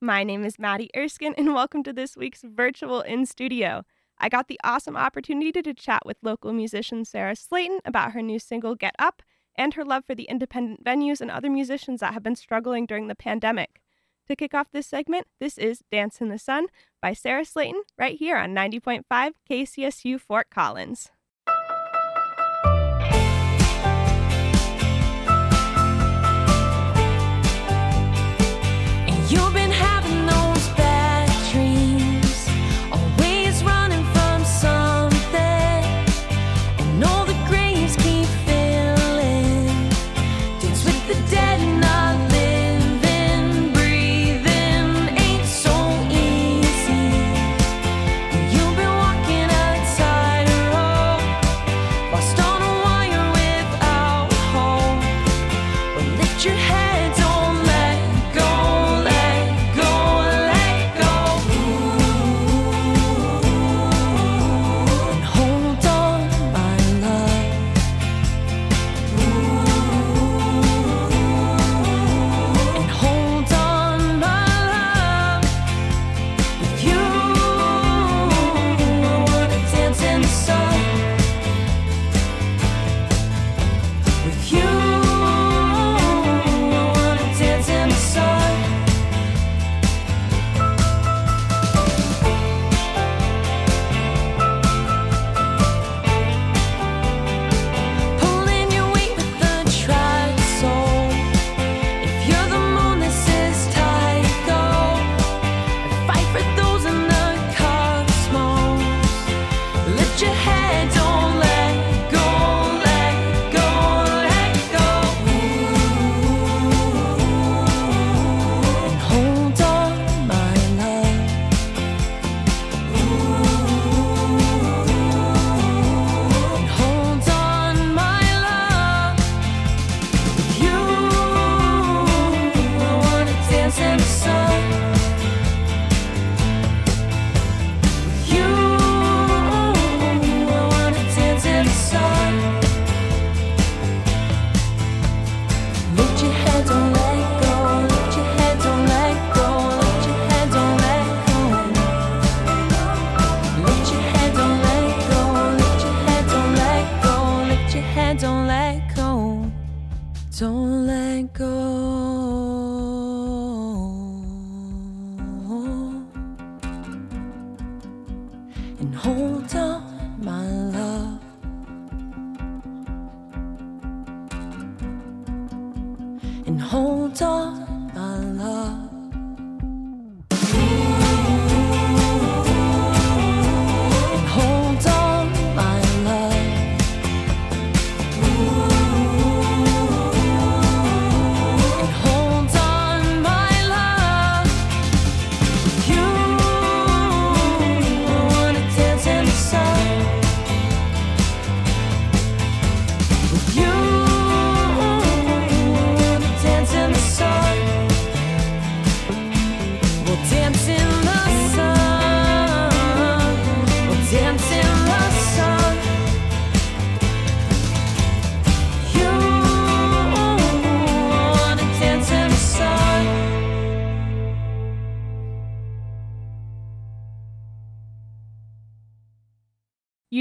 My name is Maddie Erskine, and welcome to this week's virtual in studio. I got the awesome opportunity to, chat with local musician Sarah Slayton about her new single Get Up and her love for the independent venues and other musicians that have been struggling during the pandemic. To kick off this segment, this is Dance in the Sun by Sarah Slayton right here on 90.5 KCSU Fort Collins.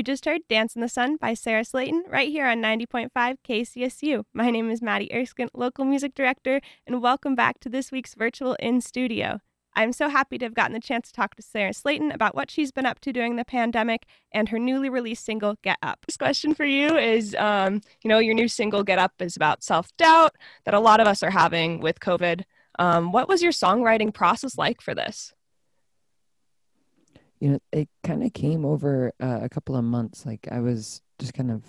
Just heard Dance in the Sun by Sarah Slayton right here on 90.5 KCSU. My name is Maddie Erskine, local music director, and welcome back to this week's virtual in studio. I'm so happy to have gotten the chance to talk to Sarah Slayton about what she's been up to during the pandemic and her newly released single, Get Up. This question for you is um, you know, your new single, Get Up, is about self doubt that a lot of us are having with COVID. Um, what was your songwriting process like for this? You know it kind of came over uh, a couple of months like i was just kind of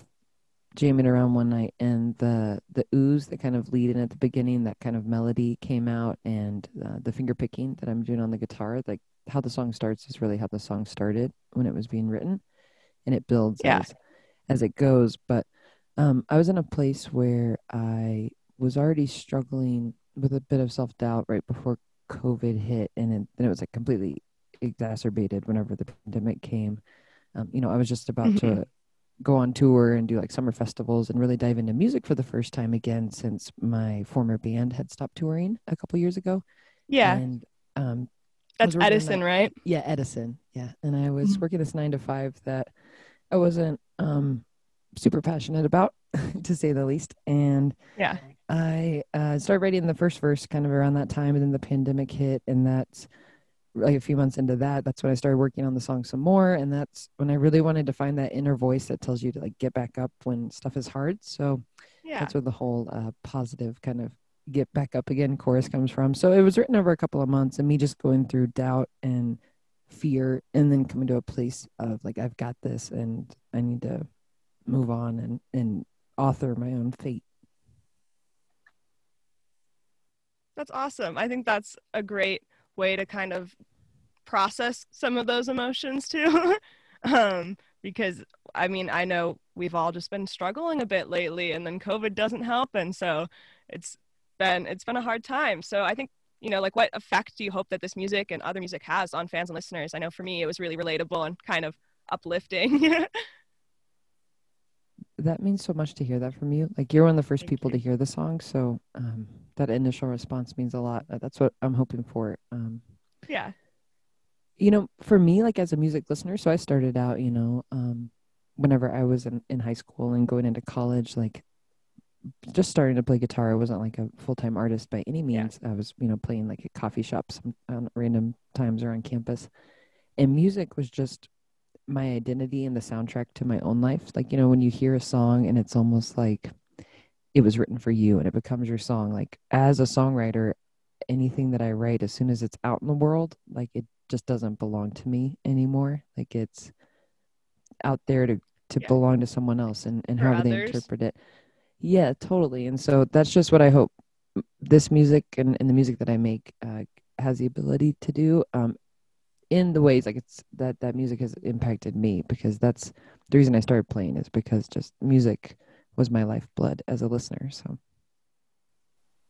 jamming around one night and the the ooze that kind of lead in at the beginning that kind of melody came out and uh, the finger picking that i'm doing on the guitar like how the song starts is really how the song started when it was being written and it builds Yeah. as, as it goes but um, i was in a place where i was already struggling with a bit of self-doubt right before covid hit and then it was like completely exacerbated whenever the pandemic came. Um, you know, I was just about Mhm. to go on tour and do like summer festivals and really dive into music for the first time again since my former band had stopped touring a couple years ago. Yeah. And Um, That's Edison, that- right? yeah, Edison. Yeah. And I was Mhm. working this nine to five that I wasn't um, super passionate about, to say the least. And Yeah. I uh, started writing the first verse kind of around that time, and then the pandemic hit, and that's like a few months into that. That's when I started working on the song some more, and that's when I really wanted to find that inner voice that tells you to like get back up when stuff is hard. So Yeah. that's where the whole uh, positive kind of get back up again chorus comes from. So it was written over a couple of months, and me just going through doubt and fear, and then coming to a place of like I've got this, and I need to move on and and author my own fate. That's awesome. I think that's a great way to kind of process some of those emotions too. um, because I mean, I know we've all just been struggling a bit lately and then COVID doesn't help. And so it's been, it's been a hard time. So I think, you know, like what effect do you hope that this music and other music has on fans and listeners? I know for me, it was really relatable and kind of uplifting. that means so much to hear that from you. Like you're one of the first Thank people you. to hear the song, so um, that initial response means a lot. Uh, That's what I'm hoping for. Um, yeah. you know, for me, like as a music listener, so I started out, you know, um, whenever I was in, in high school and going into college, like just starting to play guitar. I wasn't like a full time artist by any Yeah. means. I was, you know, playing like at coffee shops on random times around campus, and music was just my identity and the soundtrack to my own life. Like, you know, when you hear a song and it's almost like it was written for you and it becomes your song. Like, as a songwriter, anything that I write, as soon as it's out in the world, like it just doesn't belong to me anymore. Like, it's out there to, to Yeah. belong to someone else and, and For however they interpret it. Yeah, totally. And so that's just what I hope this music and, and the music that I make uh, has the ability to do. Um, in the ways like it's that that music has impacted me because that's the reason I started playing is because just music was my lifeblood as a listener. So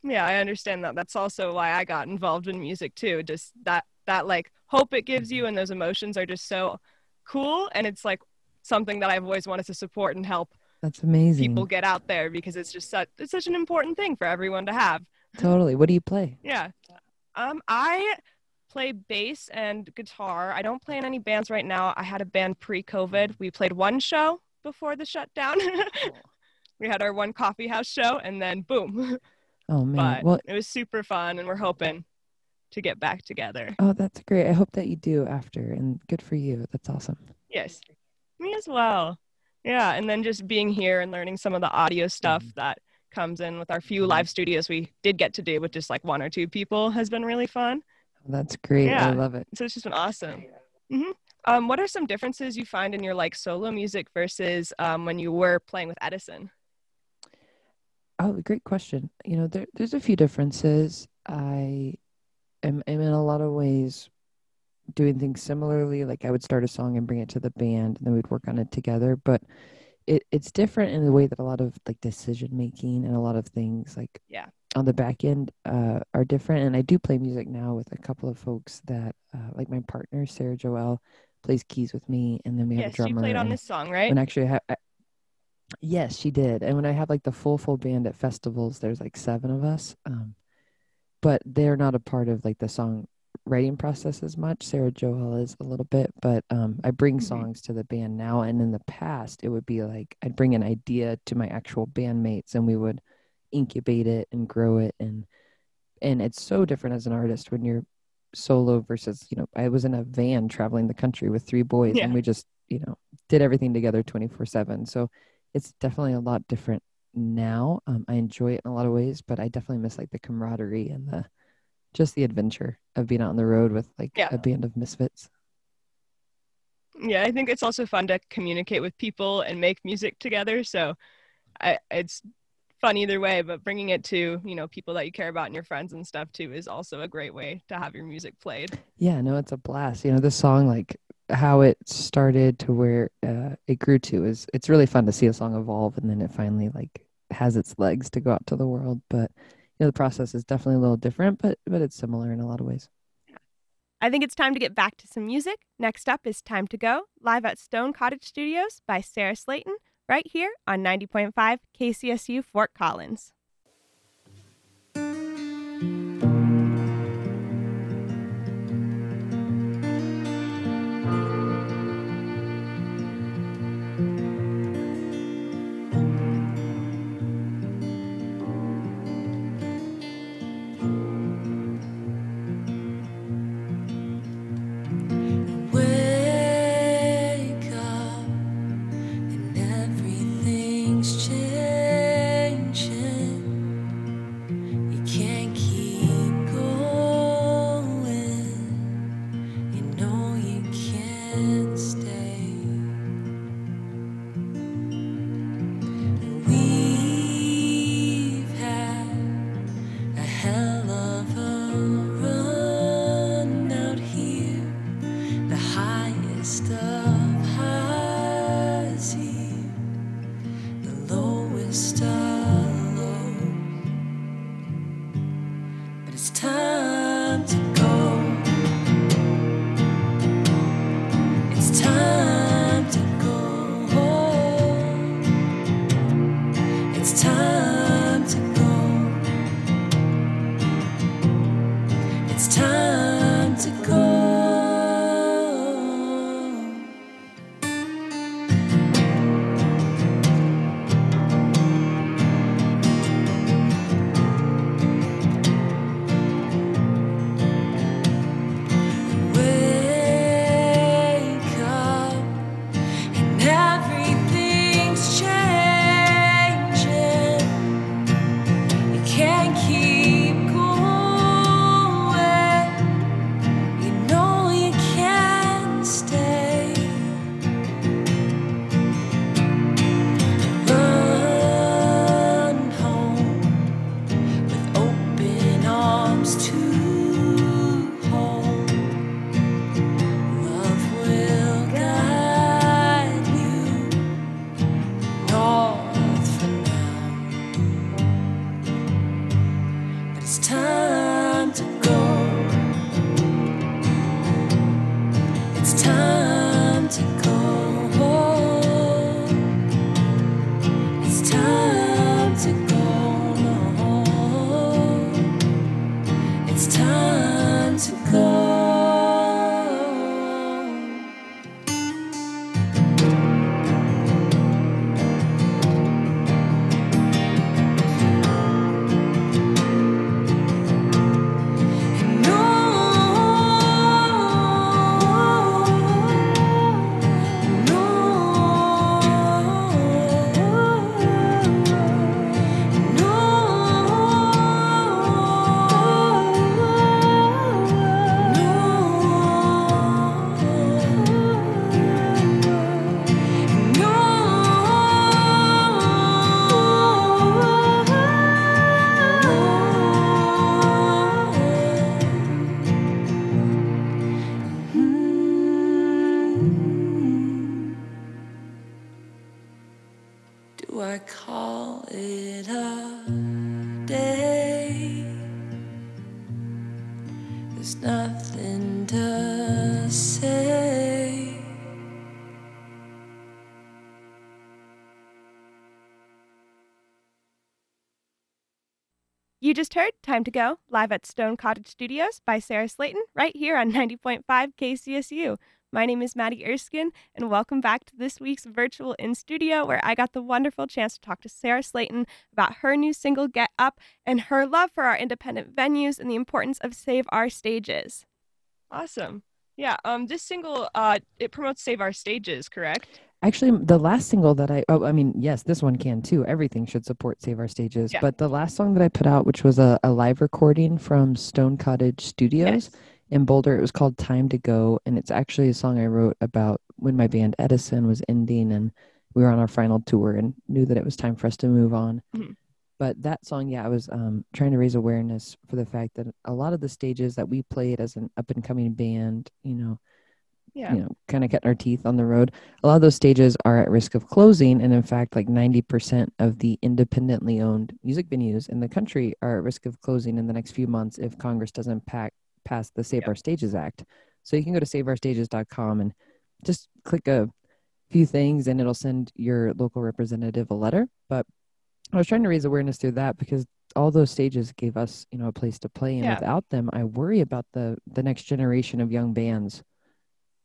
Yeah, I understand that. That's also why I got involved in music too. Just that that like hope it gives you and those emotions are just so cool and it's like something that I've always wanted to support and help that's amazing. people get out there because it's just such it's such an important thing for everyone to have. totally. What do you play? Yeah. Um I play bass and guitar. I don't play in any bands right now. I had a band pre-COVID. We played one show before the shutdown. we had our one coffee house show and then boom. Oh man. but well, it was super fun and we're hoping to get back together oh that's great. I hope that you do after and good for you. That's awesome. yes me as well yeah and then just being here and learning some of the audio stuff Mhm. that comes in with our few live studios we did get to do with just like one or two people has been really fun That's great. Yeah. I love it. so it's just been awesome hmm um, what are some differences you find in your like solo music versus um, when you were playing with edison Oh, great question. You know, there, there's a few differences. I am, am in a lot of ways doing things similarly. Like I would start a song and bring it to the band, and then we'd work on it together. But it, it's different in the way that a lot of like decision making and a lot of things like Yeah. On the back end uh, are different. And I do play music now with a couple of folks that, uh, like my partner Sarah Joelle, plays keys with me, and then we have yes a drummer. you played on this song right and actually, I, I, yes, she did. And when I have like the full full band at festivals, there's like seven of us. Um, but they're not a part of like the song writing process as much. Sarah Joelle is a little bit, but um, I bring Mhm. songs to the band now. And in the past, it would be like I'd bring an idea to my actual bandmates, and we would incubate it and grow it. And and it's so different as an artist when you're solo versus you know I was in a van traveling the country with three boys, Yeah. and we just you know did everything together 24 7 so it's definitely a lot different now um, i enjoy it in a lot of ways but i definitely miss like the camaraderie and the just the adventure of being out on the road with like Yeah. a band of misfits yeah i think it's also fun to communicate with people and make music together so I, it's fun either way but bringing it to you know people that you care about and your friends and stuff too is also a great way to have your music played. Yeah no it's a blast. You know this song like how it started to where uh, it grew to is it's really fun to see a song evolve and then it finally like has its legs to go out to the world but you know the process is definitely a little different but but it's similar in a lot of ways. I think it's time to get back to some music. Next up is Time to Go, live at Stone Cottage Studios by Sarah Slayton, right here on 90.5 KCSU Fort Collins. Nothing to say. You just heard Time to Go live at Stone Cottage Studios by Sarah Slayton right here on 90.5 KCSU. My name is Maddie Erskine, and welcome back to this week's virtual in studio where I got the wonderful chance to talk to Sarah Slayton about her new single Get Up and her love for our independent venues and the importance of Save Our Stages. Awesome. Yeah, um this single uh it promotes Save Our Stages, correct? Actually, the last single that I oh, I mean, yes, this one can too. Everything should support Save Our Stages. Yeah. But the last song that I put out, which was a, a live recording from Stone Cottage Studios Yes. In Boulder, it was called Time to Go. And it's actually a song I wrote about when my band Edison was ending and we were on our final tour and knew that it was time for us to move on. Mhm. But that song, yeah, I was um, trying to raise awareness for the fact that a lot of the stages that we played as an up and coming band, you know, Yeah. you know, kind of cutting our teeth on the road. A lot of those stages are at risk of closing. And in fact, like 90% of the independently owned music venues in the country are at risk of closing in the next few months if Congress doesn't pack, pass the Save. Our Stages Act. So you can go to saveourstages.com and just click a few things and it'll send your local representative a letter. But I was trying to raise awareness through that because all those stages gave us, you know, a place to play. And Yeah. without them, I worry about the the next generation of young bands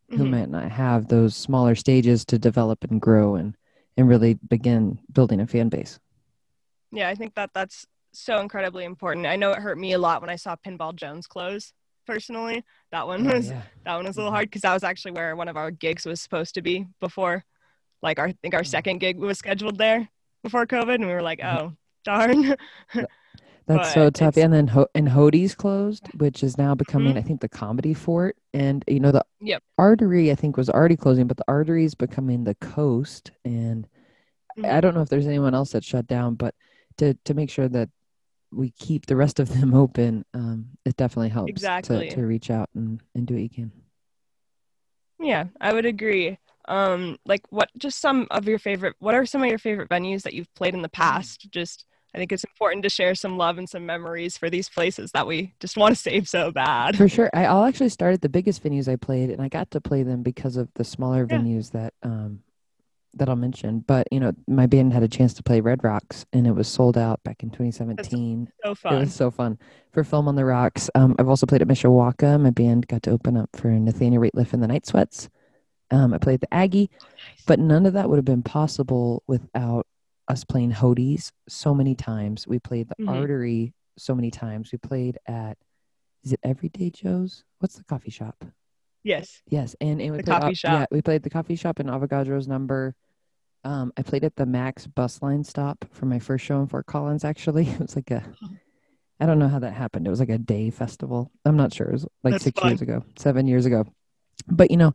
who Mhm. might not have those smaller stages to develop and grow and and really begin building a fan base. Yeah, I think that that's so incredibly important. I know it hurt me a lot when I saw Pinball Jones close. Personally, that one was yeah. that one was a little Mhm. hard because that was actually where one of our gigs was supposed to be before, like our I think our Mhm. second gig was scheduled there before COVID, and we were like, Mhm. oh darn. That's so tough. And then Ho- and Hodi's closed, which is now becoming, Mhm. I think, the comedy fort. And you know, the Yep. artery I think was already closing, but the artery is becoming the coast. And I Mhm. don't know if there's anyone else that shut down, but to to make sure that we keep the rest of them open, um, it definitely helps Exactly. to to reach out and and do what you can. Yeah, I would agree. Um, like what just some of your favorite what are some of your favorite venues that you've played in the past? Just I think it's important to share some love and some memories for these places that we just want to save so bad. For sure. I, I'll actually start at the biggest venues I played, and I got to play them because of the smaller Yeah. venues that um, that I'll mention. But you know, my band had a chance to play Red Rocks, and it was sold out back in 2017. So fun! It was so fun for Film on the Rocks. Um, I've also played at Mishawaka. My band got to open up for Nathaniel Rateliff and the Night Sweats. Um, I played the Aggie, but none of that would have been possible without us playing Hodi's so many times. We played the Mhm. Artery so many times. We played at is it Everyday Joe's? What's the coffee shop? Yes. Yes, and, and we The played coffee shop. Yeah, we played the coffee shop in Avogadro's number. Um, I played at the Max bus line stop for my first show in Fort Collins. Actually, it was like a, I don't know how that happened. It was like a day festival. I'm not sure. It was like That's six fun. years ago, seven years ago. But you know,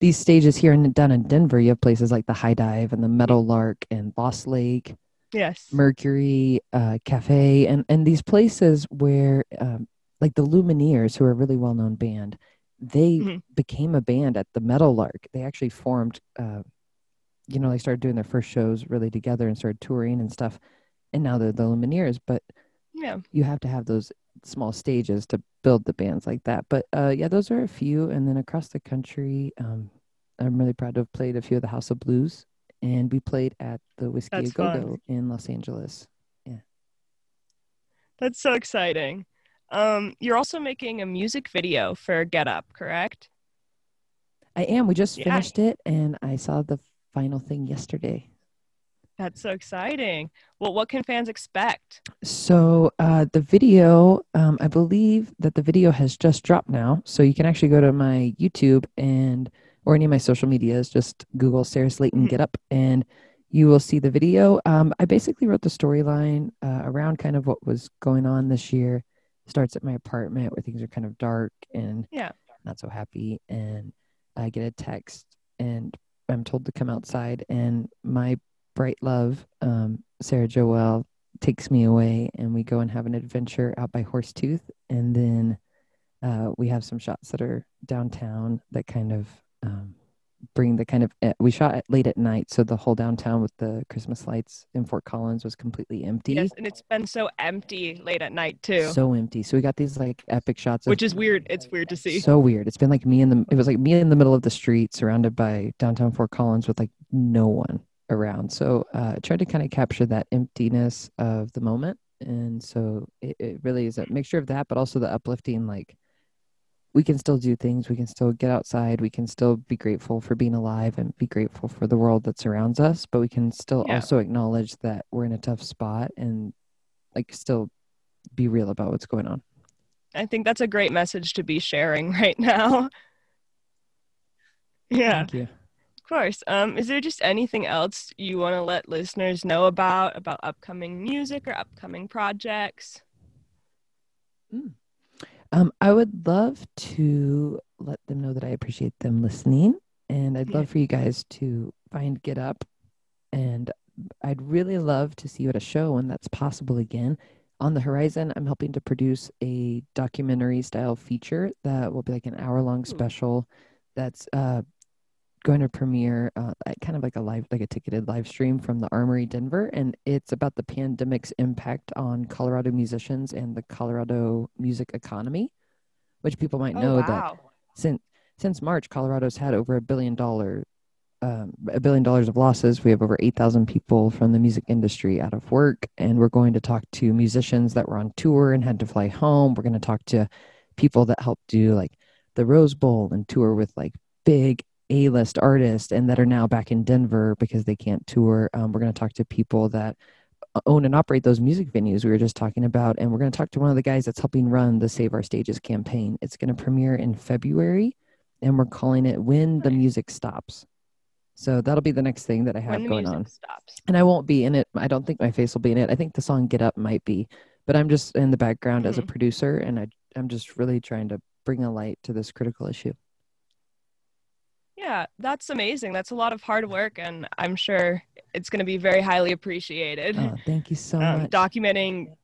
these stages here in down in Denver, you have places like the High Dive and the Meadow Lark and Lost Lake, Yes. Mercury uh, Cafe, and and these places where, um, like the Lumineers, who are a really well known band, they Mhm. became a band at the Meadow Lark. They actually formed, uh, you know, they started doing their first shows really together and started touring and stuff. And now they're the Lumineers, but yeah. you have to have those small stages to build the bands like that. But uh, yeah, those are a few. And then across the country, um, I'm really proud to have played a few of the House of Blues, and we played at the Whisky That's a Go Go in Los Angeles. Yeah. That's so exciting. Um, you're also making a music video for Get Up, correct? I am. We just Yeah. finished it, and I saw the final thing yesterday. That's so exciting. Well, what can fans expect? So uh, the video, um, I believe that the video has just dropped now. So you can actually go to my YouTube and or any of my social medias. Just Google Sarah Slayton Mhm. Get Up, and you will see the video. Um, I basically wrote the storyline uh, around kind of what was going on this year. Starts at my apartment where things are kind of dark and Yeah. not so happy, and I get a text and I'm told to come outside, and my bright love, um, Sarah Joelle, takes me away and we go and have an adventure out by Horsetooth. And then uh, we have some shots that are downtown that kind of um, bring the kind of, uh, we shot it late at night. So the whole downtown with the Christmas lights in Fort Collins was completely empty. Yes, and it's been so empty late at night too, So empty. So we got these like epic shots of which is weird. It's weird to see. so weird. It's been like me in the it was like me in the middle of the street surrounded by downtown Fort Collins with like no one around. So uh tried to kind of capture that emptiness of the moment. And so it, it really is a mixture of that, but also the uplifting like we can still do things, we can still get outside, we can still be grateful for being alive and be grateful for the world that surrounds us, but we can still Yeah. also acknowledge that we're in a tough spot and like still be real about what's going on. I think that's a great message to be sharing right now. Yeah. Thank you. Of course. Um, is there just anything else you want to let listeners know about about upcoming music or upcoming projects? Um, I would love to let them know that I appreciate them listening, and I'd Yeah. love for you guys to find Get Up, and I'd really love to see you at a show when that's possible again. On the horizon, I'm helping to produce a documentary style feature that will be like an hour long special that's uh, going to premiere uh, kind of like a live, like a ticketed live stream from the Armory Denver, and it's about the pandemic's impact on Colorado musicians and the Colorado music economy, which people might know oh that since since March, Colorado's had over a billion dollar um, a billion dollars of losses. We have over eight thousand people from the music industry out of work, and we're going to talk to musicians that were on tour and had to fly home. We're going to talk to people that helped do like the Rose Bowl and tour with like big A-list artists, and that are now back in Denver because they can't tour. Um, we're going to talk to people that own and operate those music venues we were just talking about. And we're going to talk to one of the guys that's helping run the Save Our Stages campaign. It's going to premiere in February, and we're calling it When the Music Stops. So that'll be the next thing that I have When going on. stops. And I won't be in it. I don't think my face will be in it. I think the song Get Up might be, but I'm just in the background as a Mhm. producer, and I, I'm just really trying to bring a light to this critical issue. Yeah, that's amazing. That's a lot of hard work, and I'm sure it's going to be very highly appreciated. Oh, thank you so um, much. documenting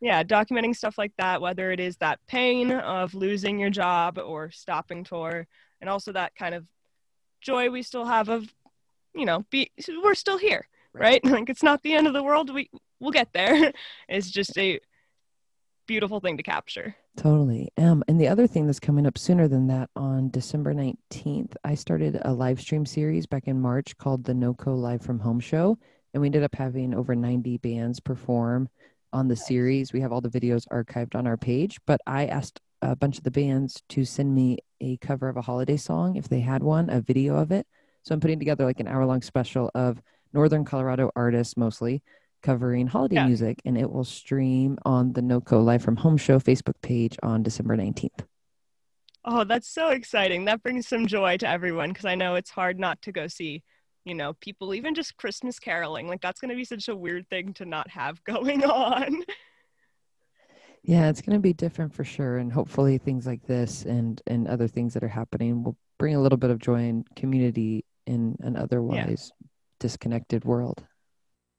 yeah documenting stuff like that whether it is that pain of losing your job or stopping tour and also that kind of joy we still have of you know be we're still here right, like it's not the end of the world we we'll get there it's just a beautiful thing to capture Totally. Um, and the other thing that's coming up sooner than that on December 19th, I started a live stream series back in March called the NoCo Live from Home Show. And we ended up having over 90 bands perform on the series. We have all the videos archived on our page, but I asked a bunch of the bands to send me a cover of a holiday song if they had one, a video of it. So I'm putting together like an hour long special of Northern Colorado artists mostly covering holiday Yeah. music, and it will stream on the NoCo Live from Home Show Facebook page on December 19th. Oh, that's so exciting. That brings some joy to everyone because I know it's hard not to go see, you know, people, even just Christmas caroling. Like, that's going to be such a weird thing to not have going on. Yeah, it's going to be different for sure, and hopefully things like this and and other things that are happening will bring a little bit of joy and community in an otherwise disconnected world.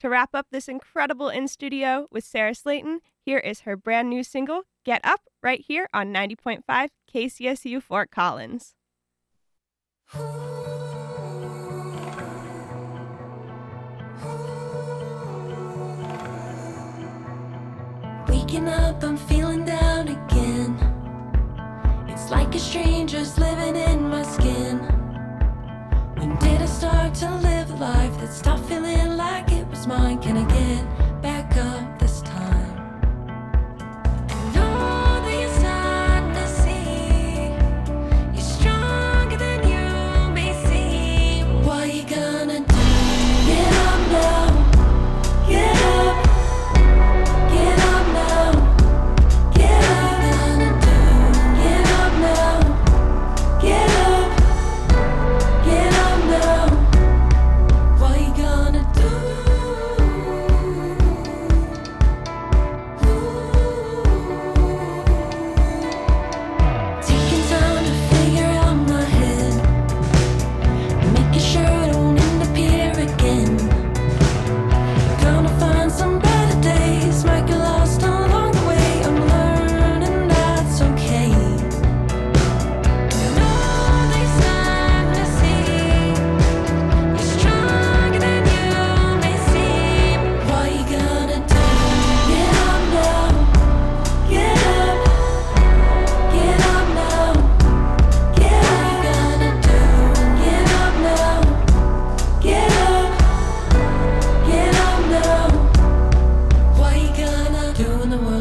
To wrap up this incredible in studio with Sarah Slayton, here is her brand new single, Get Up, right here on 90.5 KCSU Fort Collins. Waking up, I'm feeling down again. It's like a stranger's living in my skin. Life that stopped feeling like it was mine? Can I get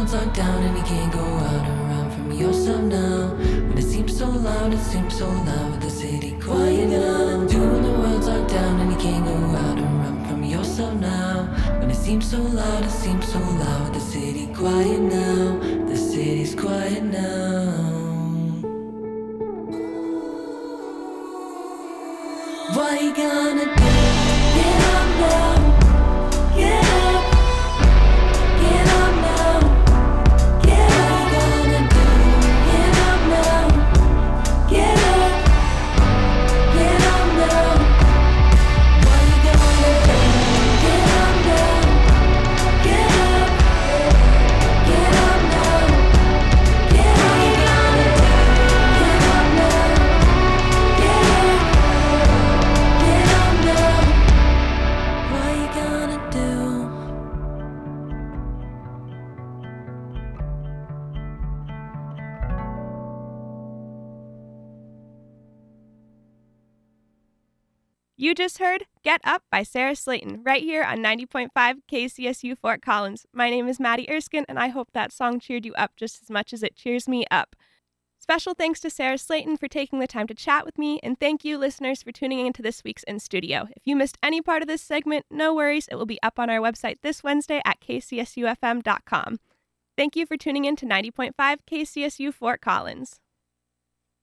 world's locked down and you can't go out run from yourself now? When it seems so loud, it seems so loud with the city quiet now. Do when the world's locked down and you can't go out run from yourself now? When it seems so loud, it seems so loud with the city quiet now. The city's quiet now. What are you gonna do? Get up You just heard Get Up by Sarah Slayton right here on 90.5 KCSU Fort Collins. My name is Maddie Erskine, and I hope that song cheered you up just as much as it cheers me up. Special thanks to Sarah Slayton for taking the time to chat with me, and thank you, listeners, for tuning in to this week's In Studio. If you missed any part of this segment, no worries. It will be up on our website this Wednesday at kcsufm.com. Thank you for tuning in to 90.5 KCSU Fort Collins.